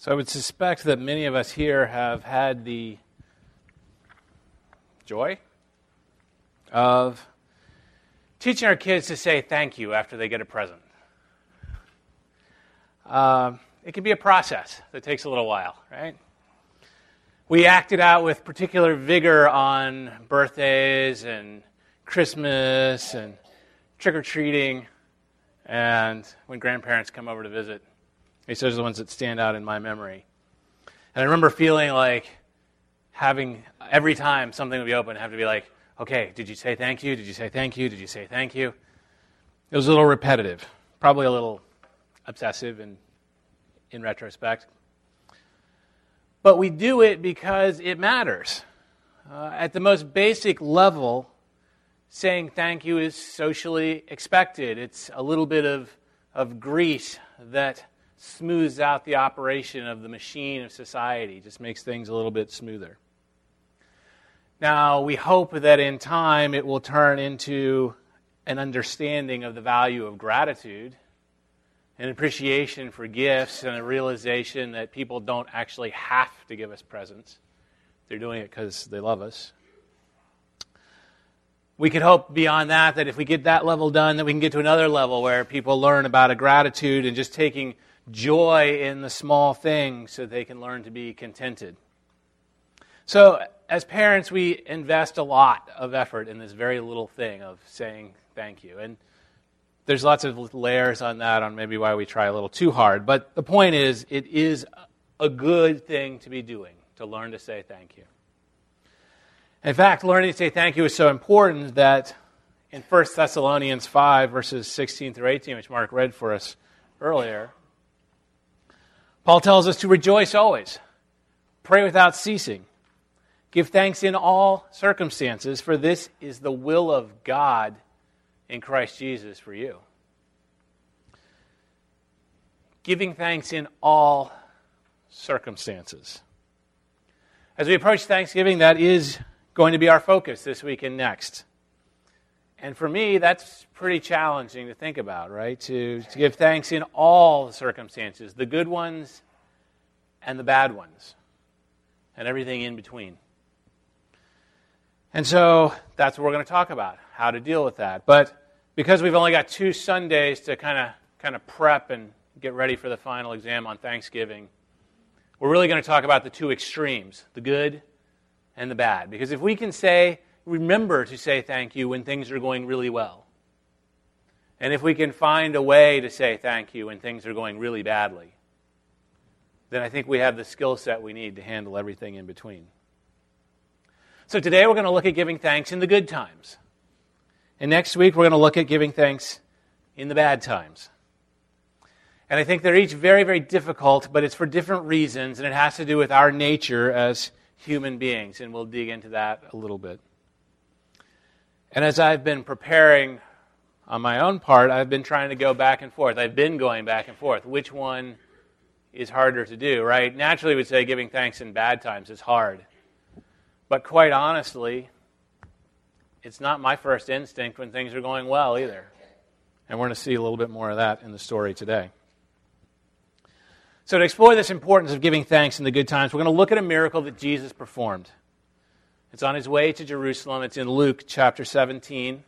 So I would suspect that many of us here have had the joy of teaching our kids to say thank you after they get a present. Uh, it can be a process that takes a little while, right? We acted out with particular vigor on birthdays and Christmas and trick or treating, and when grandparents come over to visit. These are the ones that stand out in my memory. And I remember feeling like having every time something would be open, have to be like, okay, did you say thank you? Did you say thank you? Did you say thank you? It was a little repetitive, probably a little obsessive in, in retrospect. But we do it because it matters. Uh, at the most basic level, saying thank you is socially expected. It's a little bit of, of grease that smooths out the operation of the machine of society, just makes things a little bit smoother. Now, we hope that in time it will turn into an understanding of the value of gratitude, an appreciation for gifts, and a realization that people don't actually have to give us presents. They're doing it because they love us. We could hope beyond that that if we get that level done, that we can get to another level where people learn about a gratitude and just taking joy in the small things so they can learn to be contented. So, as parents, we invest a lot of effort in this very little thing of saying thank you. And there's lots of layers on that, on maybe why we try a little too hard. But the point is, it is a good thing to be doing, to learn to say thank you. In fact, learning to say thank you is so important that in 1 Thessalonians 5, verses 16 through 18, which Mark read for us earlier, Paul tells us to rejoice always, pray without ceasing Give thanks in all circumstances, for this is the will of God in Christ Jesus for you. Giving thanks in all circumstances. As we approach Thanksgiving, that is going to be our focus this week and next. And for me, that's pretty challenging to think about, right? To, to give thanks in all the circumstances, the good ones and the bad ones, and everything in between. And so that's what we're going to talk about, how to deal with that. But because we've only got two Sundays to kind of kind of prep and get ready for the final exam on Thanksgiving, we're really going to talk about the two extremes, the good and the bad. Because if we can say, remember to say thank you when things are going really well, and if we can find a way to say thank you when things are going really badly, then I think we have the skill set we need to handle everything in between. So today we're going to look at giving thanks in the good times. And next week we're going to look at giving thanks in the bad times. And I think they're each very, very difficult, but it's for different reasons, and it has to do with our nature as human beings. And we'll dig into that a little bit. And as I've been preparing on my own part, I've been trying to go back and forth. I've been going back and forth. Which one is harder to do, right? Naturally, we would say giving thanks in bad times is hard. But quite honestly, it's not my first instinct when things are going well either. And we're going to see a little bit more of that in the story today. So, to explore this importance of giving thanks in the good times, we're going to look at a miracle that Jesus performed. It's on his way to Jerusalem. It's in Luke chapter 17,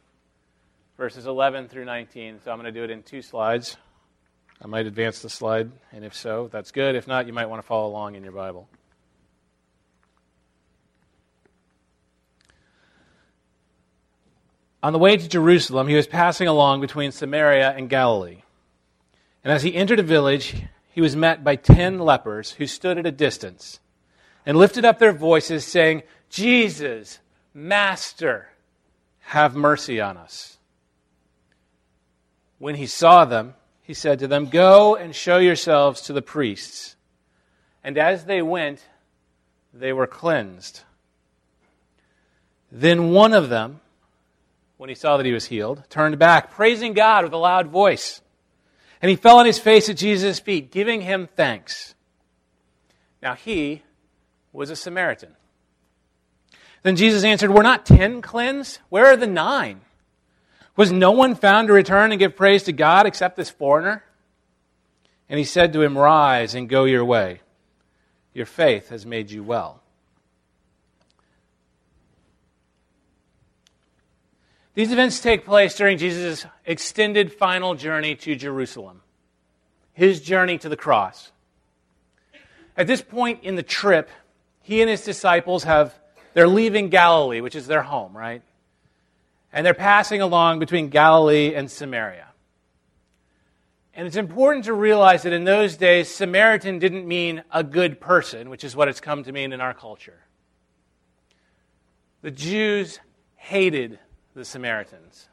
verses 11 through 19. So, I'm going to do it in two slides. I might advance the slide, and if so, that's good. If not, you might want to follow along in your Bible. On the way to Jerusalem, he was passing along between Samaria and Galilee. And as he entered a village, he was met by ten lepers who stood at a distance and lifted up their voices, saying, Jesus, Master, have mercy on us. When he saw them, he said to them, Go and show yourselves to the priests. And as they went, they were cleansed. Then one of them, when he saw that he was healed, turned back, praising God with a loud voice. And he fell on his face at Jesus' feet, giving him thanks. Now he was a Samaritan. Then Jesus answered, Were not ten cleansed? Where are the nine? Was no one found to return and give praise to God except this foreigner? And he said to him, Rise and go your way. Your faith has made you well. These events take place during Jesus' extended final journey to Jerusalem, his journey to the cross. At this point in the trip, he and his disciples have they're leaving Galilee, which is their home, right? And they're passing along between Galilee and Samaria. And it's important to realize that in those days, Samaritan didn't mean a good person, which is what it's come to mean in our culture. The Jews hated the Samaritans,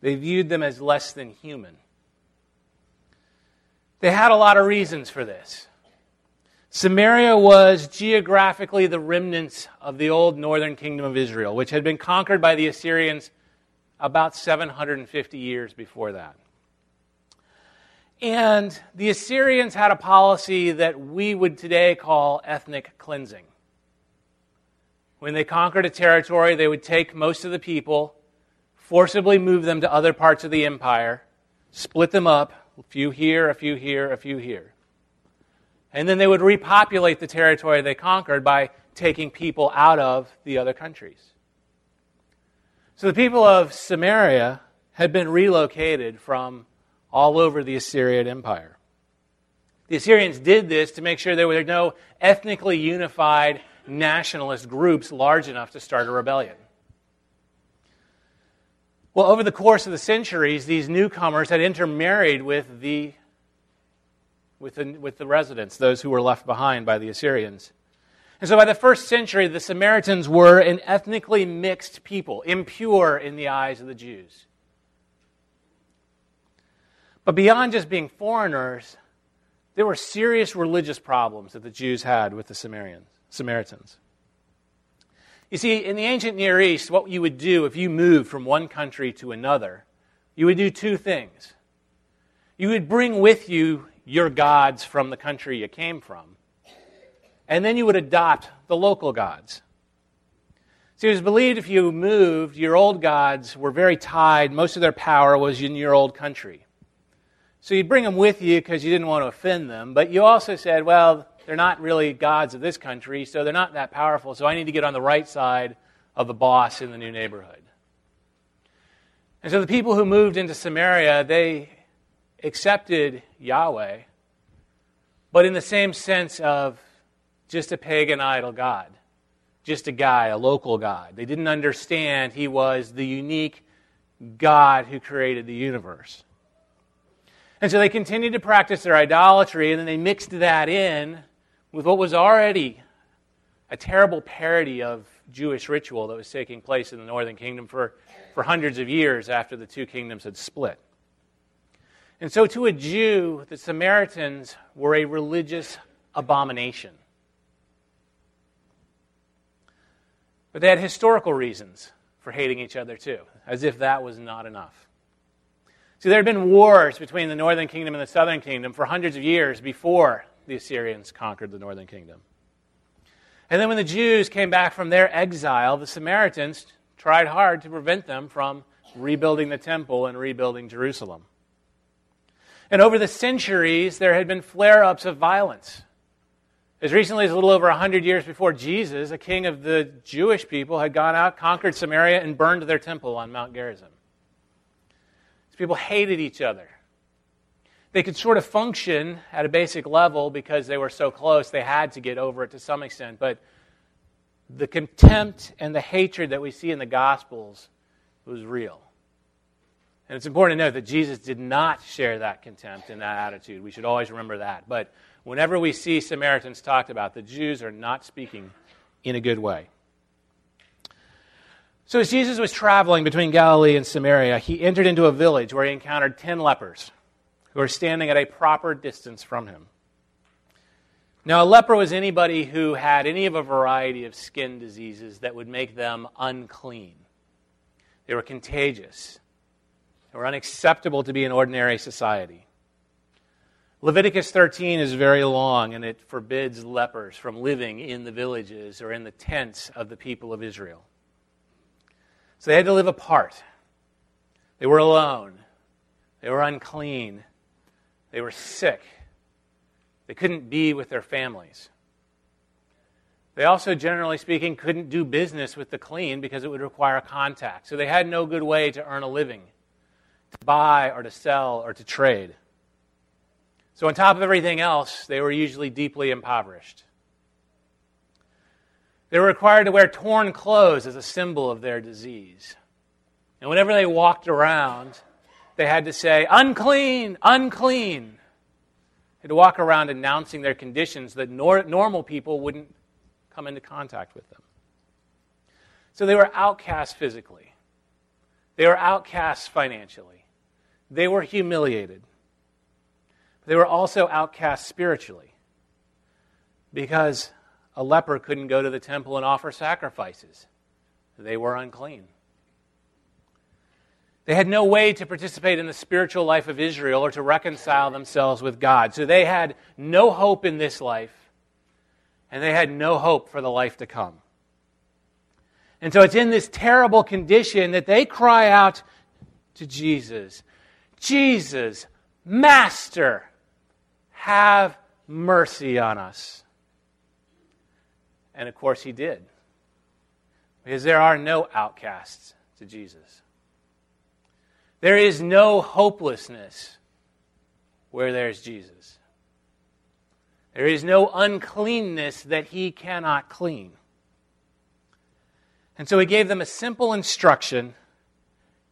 they viewed them as less than human. They had a lot of reasons for this. Samaria was geographically the remnants of the old northern kingdom of Israel, which had been conquered by the Assyrians about 750 years before that. And the Assyrians had a policy that we would today call ethnic cleansing. When they conquered a territory, they would take most of the people, forcibly move them to other parts of the empire, split them up, a few here, a few here, a few here. And then they would repopulate the territory they conquered by taking people out of the other countries. So the people of Samaria had been relocated from all over the Assyrian Empire. The Assyrians did this to make sure there were no ethnically unified nationalist groups large enough to start a rebellion. Well, over the course of the centuries, these newcomers had intermarried with the, with the, with the residents, those who were left behind by the Assyrians. And so by the first century, the Samaritans were an ethnically mixed people, impure in the eyes of the Jews. But beyond just being foreigners, there were serious religious problems that the Jews had with the Samaritans. You see, in the ancient Near East, what you would do if you moved from one country to another, you would do two things. You would bring with you your gods from the country you came from, and then you would adopt the local gods. See, it was believed if you moved, your old gods were very tied, most of their power was in your old country. So you'd bring them with you because you didn't want to offend them, but you also said, well, they're not really gods of this country, so they're not that powerful, so I need to get on the right side of the boss in the new neighborhood. And so the people who moved into Samaria, they accepted Yahweh, but in the same sense of just a pagan idol god, just a guy, a local god. They didn't understand he was the unique God who created the universe. And so they continued to practice their idolatry, and then they mixed that in with what was already a terrible parody of Jewish ritual that was taking place in the northern kingdom for, for hundreds of years after the two kingdoms had split. And so, to a Jew, the Samaritans were a religious abomination. But they had historical reasons for hating each other, too, as if that was not enough. See, there had been wars between the northern kingdom and the southern kingdom for hundreds of years before the Assyrians conquered the northern kingdom. And then when the Jews came back from their exile, the Samaritans tried hard to prevent them from rebuilding the temple and rebuilding Jerusalem. And over the centuries, there had been flare ups of violence. As recently as a little over 100 years before Jesus, a king of the Jewish people had gone out, conquered Samaria, and burned their temple on Mount Gerizim. These people hated each other. They could sort of function at a basic level because they were so close, they had to get over it to some extent. But the contempt and the hatred that we see in the Gospels was real. And it's important to note that Jesus did not share that contempt and that attitude. We should always remember that. But whenever we see Samaritans talked about, the Jews are not speaking in a good way. So, as Jesus was traveling between Galilee and Samaria, he entered into a village where he encountered ten lepers who were standing at a proper distance from him. Now, a leper was anybody who had any of a variety of skin diseases that would make them unclean. They were contagious, were unacceptable to be in ordinary society. Leviticus 13 is very long, and it forbids lepers from living in the villages or in the tents of the people of Israel. So they had to live apart. They were alone. They were unclean. They were sick. They couldn't be with their families. They also, generally speaking, couldn't do business with the clean because it would require contact. So they had no good way to earn a living, to buy or to sell or to trade. So, on top of everything else, they were usually deeply impoverished. They were required to wear torn clothes as a symbol of their disease. And whenever they walked around, they had to say, unclean, unclean. They had to walk around announcing their conditions that nor- normal people wouldn't come into contact with them. So they were outcasts physically, they were outcasts financially, they were humiliated. They were also outcast spiritually because a leper couldn't go to the temple and offer sacrifices. They were unclean. They had no way to participate in the spiritual life of Israel or to reconcile themselves with God. So they had no hope in this life and they had no hope for the life to come. And so it's in this terrible condition that they cry out to Jesus Jesus, Master, have mercy on us. And of course, he did. Because there are no outcasts to Jesus. There is no hopelessness where there's Jesus. There is no uncleanness that he cannot clean. And so he gave them a simple instruction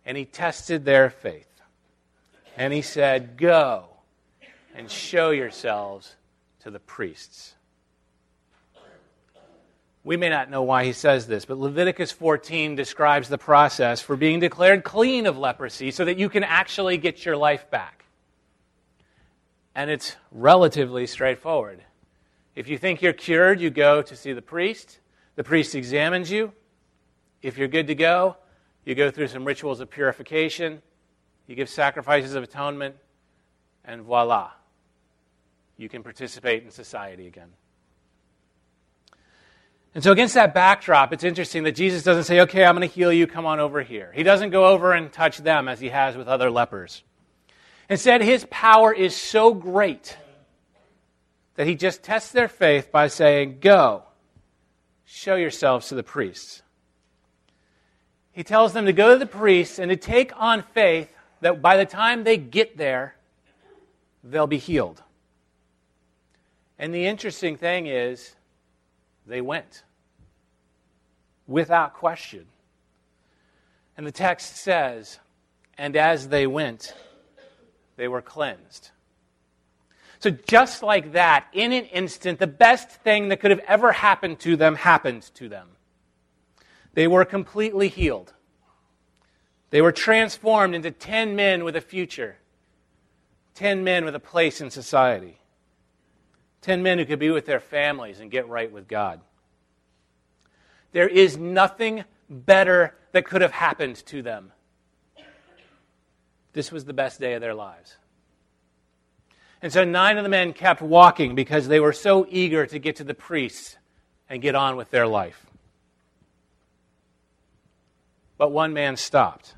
and he tested their faith. And he said, Go and show yourselves to the priests. We may not know why he says this, but Leviticus 14 describes the process for being declared clean of leprosy so that you can actually get your life back and it's relatively straightforward. If you think you're cured, you go to see the priest. The priest examines you. If you're good to go, you go through some rituals of purification. You give sacrifices of atonement, and voila, you can participate in society again. And so, against that backdrop, it's interesting that Jesus doesn't say, Okay, I'm going to heal you, come on over here. He doesn't go over and touch them as he has with other lepers. Instead, his power is so great that he just tests their faith by saying, Go, show yourselves to the priests. He tells them to go to the priests and to take on faith that by the time they get there, they'll be healed. And the interesting thing is, they went without question. And the text says, and as they went, they were cleansed. So, just like that, in an instant, the best thing that could have ever happened to them happened to them. They were completely healed. They were transformed into 10 men with a future, 10 men with a place in society, 10 men who could be with their families and get right with God. There is nothing better that could have happened to them. This was the best day of their lives. And so nine of the men kept walking because they were so eager to get to the priests and get on with their life. But one man stopped.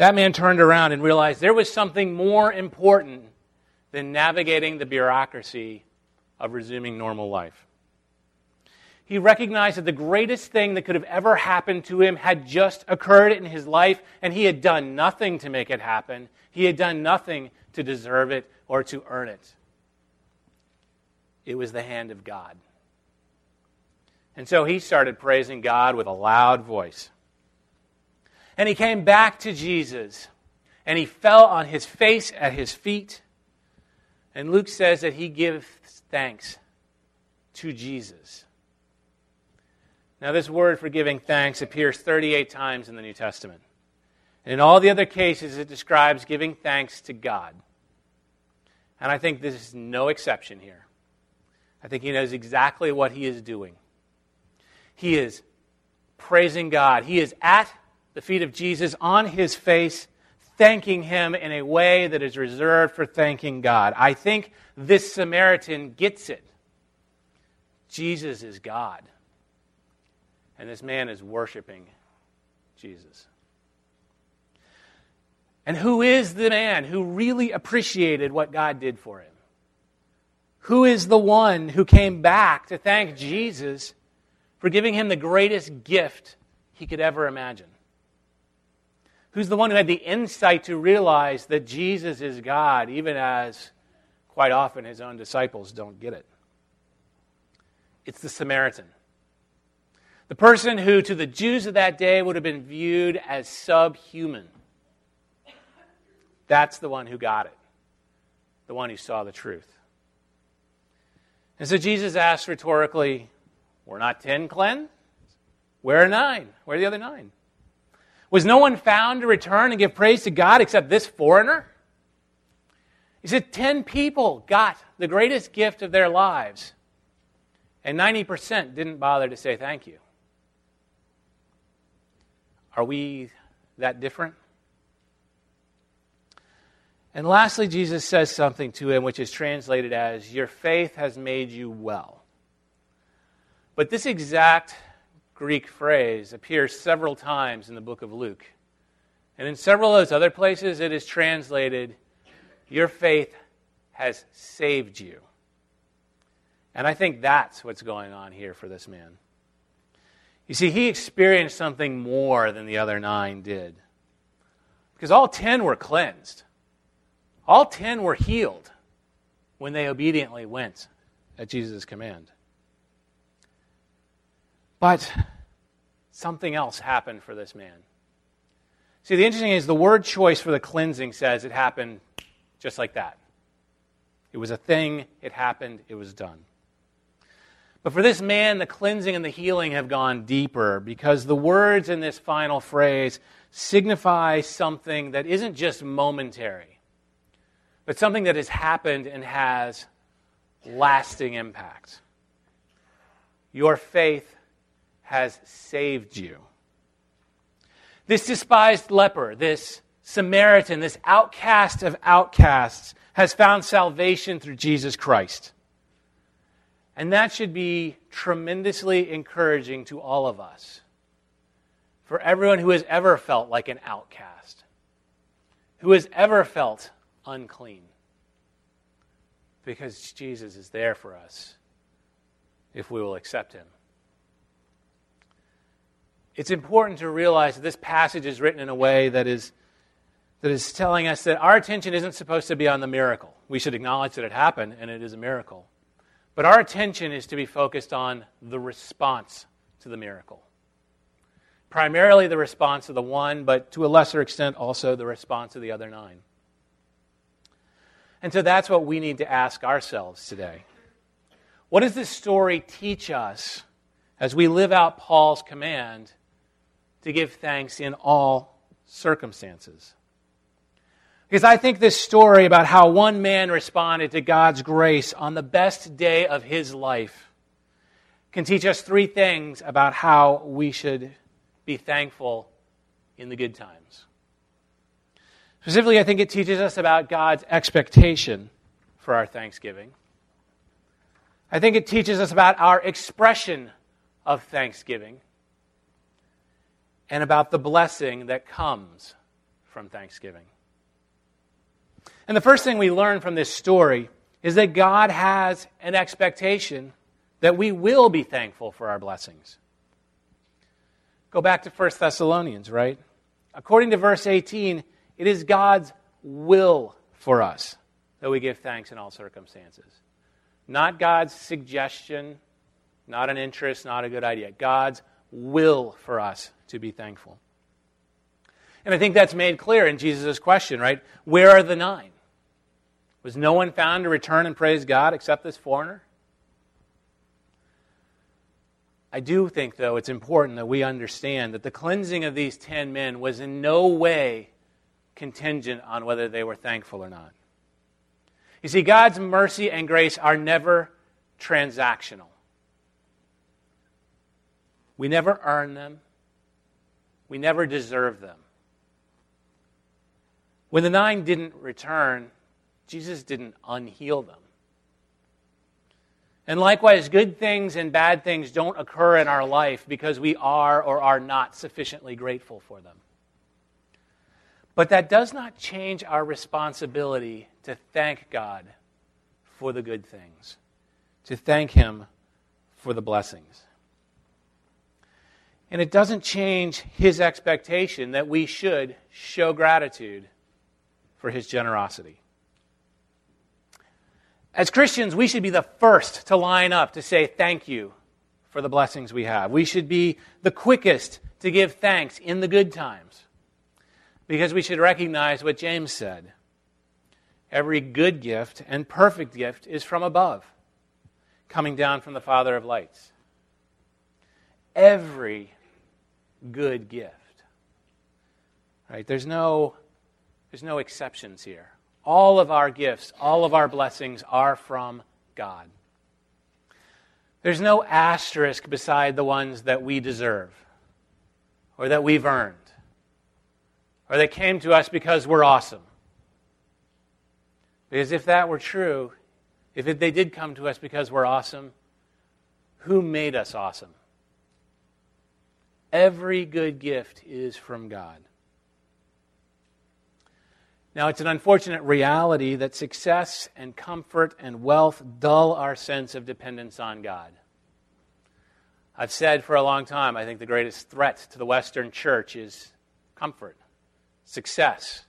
That man turned around and realized there was something more important than navigating the bureaucracy of resuming normal life he recognized that the greatest thing that could have ever happened to him had just occurred in his life, and he had done nothing to make it happen. He had done nothing to deserve it or to earn it. It was the hand of God. And so he started praising God with a loud voice. And he came back to Jesus, and he fell on his face at his feet. And Luke says that he gives thanks to Jesus. Now, this word for giving thanks appears 38 times in the New Testament. And in all the other cases, it describes giving thanks to God. And I think this is no exception here. I think he knows exactly what he is doing. He is praising God. He is at the feet of Jesus on his face, thanking him in a way that is reserved for thanking God. I think this Samaritan gets it. Jesus is God. And this man is worshiping Jesus. And who is the man who really appreciated what God did for him? Who is the one who came back to thank Jesus for giving him the greatest gift he could ever imagine? Who's the one who had the insight to realize that Jesus is God, even as quite often his own disciples don't get it? It's the Samaritan. The person who, to the Jews of that day, would have been viewed as subhuman. That's the one who got it, the one who saw the truth. And so Jesus asked rhetorically, We're not ten cleansed? Where are nine? Where are the other nine? Was no one found to return and give praise to God except this foreigner? He said, Ten people got the greatest gift of their lives, and 90% didn't bother to say thank you. Are we that different? And lastly, Jesus says something to him which is translated as, Your faith has made you well. But this exact Greek phrase appears several times in the book of Luke. And in several of those other places, it is translated, Your faith has saved you. And I think that's what's going on here for this man. You see, he experienced something more than the other nine did. Because all ten were cleansed. All ten were healed when they obediently went at Jesus' command. But something else happened for this man. See, the interesting is the word choice for the cleansing says it happened just like that. It was a thing, it happened, it was done. But for this man, the cleansing and the healing have gone deeper because the words in this final phrase signify something that isn't just momentary but something that has happened and has lasting impact. Your faith has saved you. This despised leper, this Samaritan, this outcast of outcasts, has found salvation through Jesus Christ. And that should be tremendously encouraging to all of us. For everyone who has ever felt like an outcast, who has ever felt unclean. Because Jesus is there for us if we will accept him. It's important to realize that this passage is written in a way that is, that is telling us that our attention isn't supposed to be on the miracle. We should acknowledge that it happened and it is a miracle. But our attention is to be focused on the response to the miracle. Primarily the response of the one, but to a lesser extent also the response of the other nine. And so that's what we need to ask ourselves today. What does this story teach us as we live out Paul's command to give thanks in all circumstances? Because I think this story about how one man responded to God's grace on the best day of his life can teach us three things about how we should be thankful in the good times. Specifically, I think it teaches us about God's expectation for our thanksgiving. I think it teaches us about our expression of thanksgiving and about the blessing that comes from thanksgiving. And the first thing we learn from this story is that God has an expectation that we will be thankful for our blessings. Go back to 1 Thessalonians, right? According to verse 18, it is God's will for us that we give thanks in all circumstances. Not God's suggestion, not an interest, not a good idea. God's will for us to be thankful. And I think that's made clear in Jesus' question, right? Where are the nine? Was no one found to return and praise God except this foreigner? I do think, though, it's important that we understand that the cleansing of these ten men was in no way contingent on whether they were thankful or not. You see, God's mercy and grace are never transactional. We never earn them, we never deserve them. When the nine didn't return, Jesus didn't unheal them. And likewise, good things and bad things don't occur in our life because we are or are not sufficiently grateful for them. But that does not change our responsibility to thank God for the good things, to thank Him for the blessings. And it doesn't change His expectation that we should show gratitude for His generosity. As Christians, we should be the first to line up to say thank you for the blessings we have. We should be the quickest to give thanks in the good times because we should recognize what James said. Every good gift and perfect gift is from above, coming down from the Father of lights. Every good gift. Right? There's no there's no exceptions here. All of our gifts, all of our blessings are from God. There's no asterisk beside the ones that we deserve or that we've earned or that came to us because we're awesome. Because if that were true, if they did come to us because we're awesome, who made us awesome? Every good gift is from God. Now, it's an unfortunate reality that success and comfort and wealth dull our sense of dependence on God. I've said for a long time, I think the greatest threat to the Western church is comfort, success,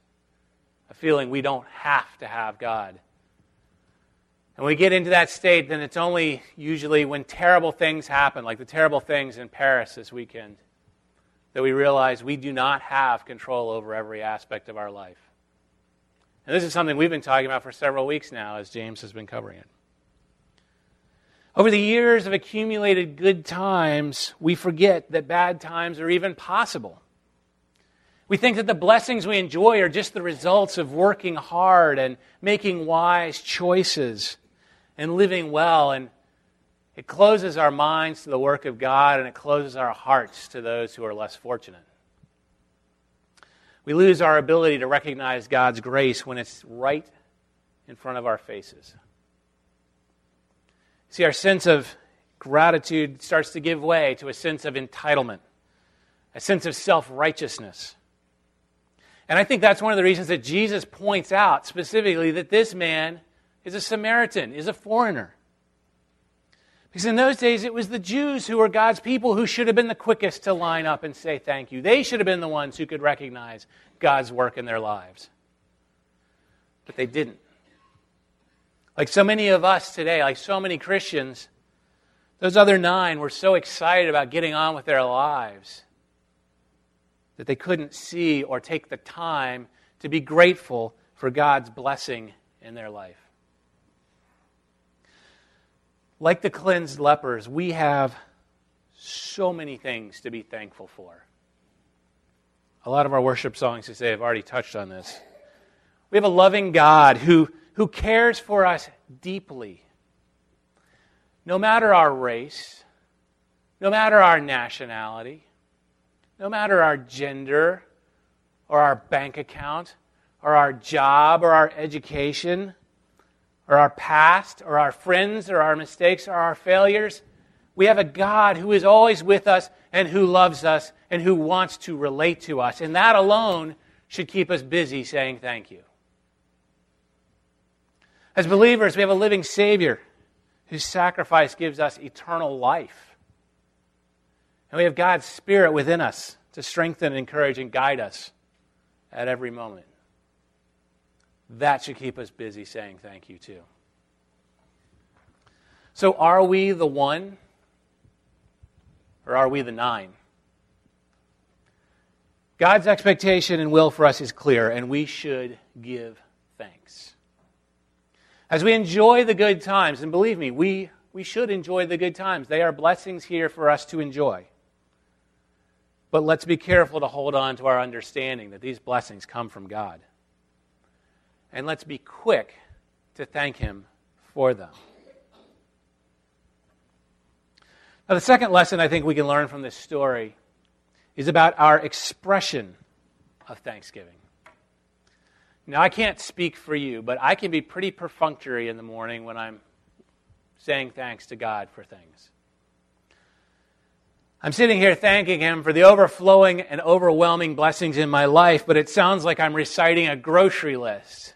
a feeling we don't have to have God. And when we get into that state, then it's only usually when terrible things happen, like the terrible things in Paris this weekend, that we realize we do not have control over every aspect of our life. And this is something we've been talking about for several weeks now as James has been covering it. Over the years of accumulated good times, we forget that bad times are even possible. We think that the blessings we enjoy are just the results of working hard and making wise choices and living well. And it closes our minds to the work of God and it closes our hearts to those who are less fortunate. We lose our ability to recognize God's grace when it's right in front of our faces. See, our sense of gratitude starts to give way to a sense of entitlement, a sense of self righteousness. And I think that's one of the reasons that Jesus points out specifically that this man is a Samaritan, is a foreigner. Because in those days, it was the Jews who were God's people who should have been the quickest to line up and say thank you. They should have been the ones who could recognize God's work in their lives. But they didn't. Like so many of us today, like so many Christians, those other nine were so excited about getting on with their lives that they couldn't see or take the time to be grateful for God's blessing in their life. Like the cleansed lepers, we have so many things to be thankful for. A lot of our worship songs today have already touched on this. We have a loving God who, who cares for us deeply. No matter our race, no matter our nationality, no matter our gender or our bank account or our job or our education, or our past or our friends or our mistakes or our failures. We have a God who is always with us and who loves us and who wants to relate to us. And that alone should keep us busy saying thank you. As believers, we have a living Savior whose sacrifice gives us eternal life. And we have God's Spirit within us to strengthen, encourage, and guide us at every moment. That should keep us busy saying thank you too. So, are we the one or are we the nine? God's expectation and will for us is clear, and we should give thanks. As we enjoy the good times, and believe me, we, we should enjoy the good times. They are blessings here for us to enjoy. But let's be careful to hold on to our understanding that these blessings come from God and let's be quick to thank Him for them. Now, the second lesson I think we can learn from this story is about our expression of thanksgiving. Now, I can't speak for you, but I can be pretty perfunctory in the morning when I'm saying thanks to God for things. I'm sitting here thanking Him for the overflowing and overwhelming blessings in my life, but it sounds like I'm reciting a grocery list.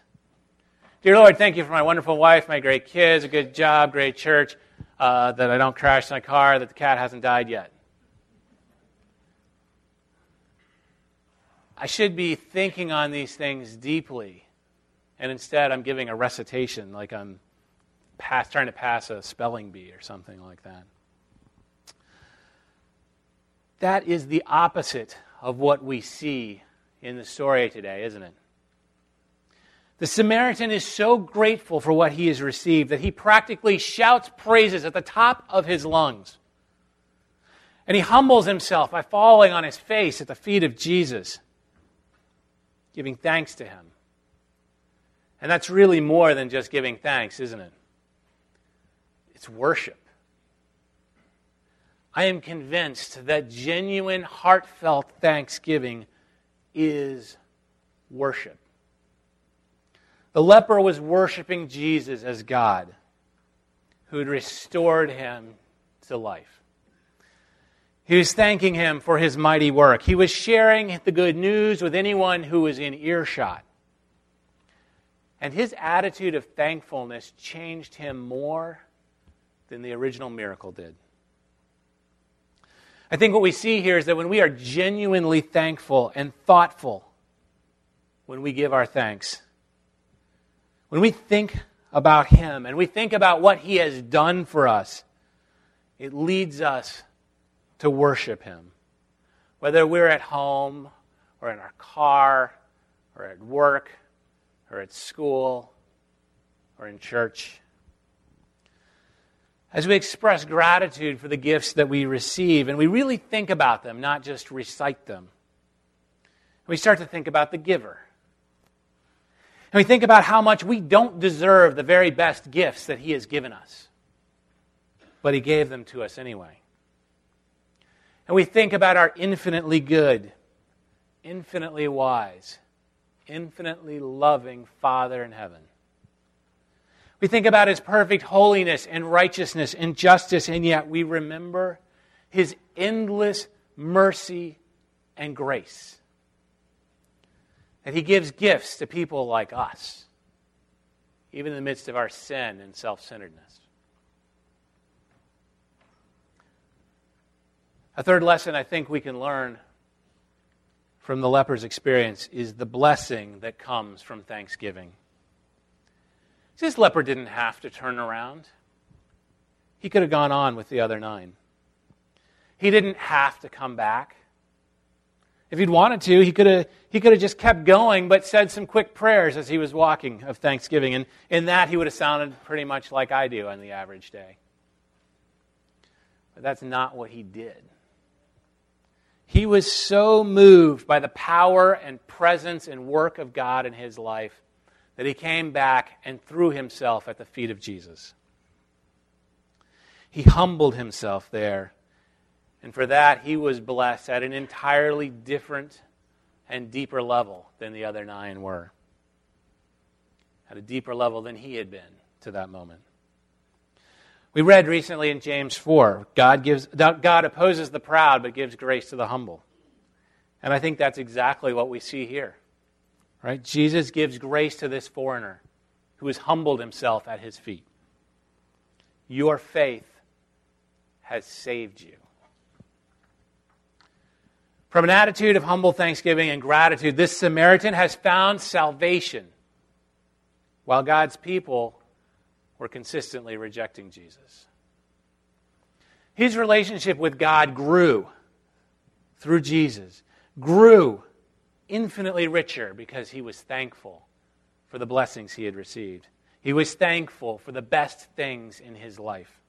Dear Lord, thank you for my wonderful wife, my great kids, a good job, great church, uh, that I don't crash my car, that the cat hasn't died yet. I should be thinking on these things deeply, and instead I'm giving a recitation like I'm pass, trying to pass a spelling bee or something like that. That is the opposite of what we see in the story today, isn't it? The Samaritan is so grateful for what he has received that he practically shouts praises at the top of his lungs. And he humbles himself by falling on his face at the feet of Jesus, giving thanks to him. And that's really more than just giving thanks, isn't it? It's worship. I am convinced that genuine, heartfelt thanksgiving is worship. The leper was worshiping Jesus as God, who had restored him to life. He was thanking him for his mighty work. He was sharing the good news with anyone who was in earshot. And his attitude of thankfulness changed him more than the original miracle did. I think what we see here is that when we are genuinely thankful and thoughtful when we give our thanks, when we think about Him and we think about what He has done for us, it leads us to worship Him. Whether we're at home or in our car or at work or at school or in church. As we express gratitude for the gifts that we receive and we really think about them, not just recite them, we start to think about the giver. And we think about how much we don't deserve the very best gifts that He has given us. But He gave them to us anyway. And we think about our infinitely good, infinitely wise, infinitely loving Father in heaven. We think about His perfect holiness and righteousness and justice, and yet we remember His endless mercy and grace that He gives gifts to people like us, even in the midst of our sin and self centeredness. A third lesson I think we can learn from the leper's experience is the blessing that comes from thanksgiving. This leper didn't have to turn around. He could have gone on with the other nine. He didn't have to come back. If he'd wanted to, he could have he could have just kept going, but said some quick prayers as he was walking of Thanksgiving. And in that, he would have sounded pretty much like I do on the average day. But that's not what he did. He was so moved by the power and presence and work of God in his life that he came back and threw himself at the feet of Jesus. He humbled himself there and for that, he was blessed at an entirely different and deeper level than the other nine were. At a deeper level than he had been to that moment. We read recently in James 4 God, gives, God opposes the proud but gives grace to the humble. And I think that's exactly what we see here. Right? Jesus gives grace to this foreigner who has humbled himself at his feet. Your faith has saved you. From an attitude of humble thanksgiving and gratitude, this Samaritan has found salvation while God's people were consistently rejecting Jesus. His relationship with God grew through Jesus, grew infinitely richer because he was thankful for the blessings he had received. He was thankful for the best things in his life.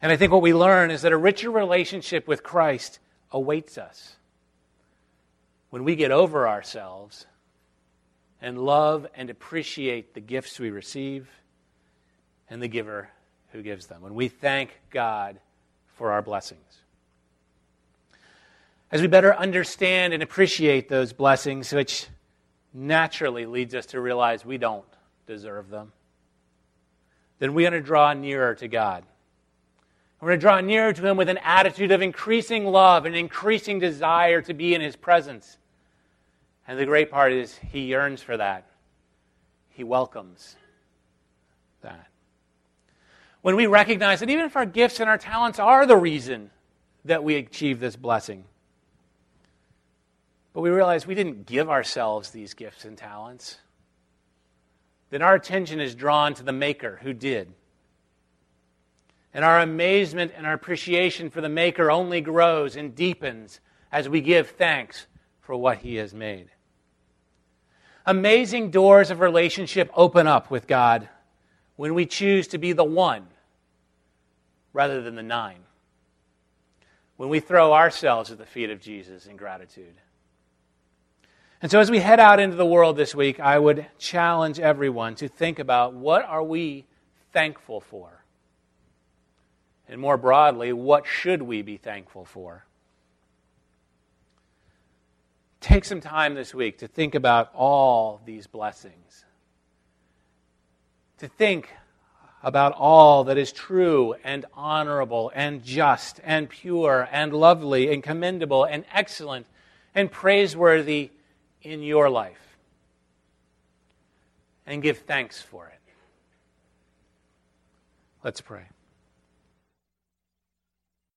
And I think what we learn is that a richer relationship with Christ awaits us when we get over ourselves and love and appreciate the gifts we receive and the giver who gives them. When we thank God for our blessings. As we better understand and appreciate those blessings, which naturally leads us to realize we don't deserve them, then we're going to draw nearer to God. We're to draw nearer to Him with an attitude of increasing love and increasing desire to be in His presence. And the great part is, He yearns for that. He welcomes that. When we recognize that even if our gifts and our talents are the reason that we achieve this blessing, but we realize we didn't give ourselves these gifts and talents, then our attention is drawn to the Maker who did. And our amazement and our appreciation for the Maker only grows and deepens as we give thanks for what He has made. Amazing doors of relationship open up with God when we choose to be the one rather than the nine. When we throw ourselves at the feet of Jesus in gratitude. And so as we head out into the world this week, I would challenge everyone to think about what are we thankful for? And more broadly, what should we be thankful for? Take some time this week to think about all these blessings. To think about all that is true and honorable and just and pure and lovely and commendable and excellent and praiseworthy in your life. And give thanks for it. Let's pray.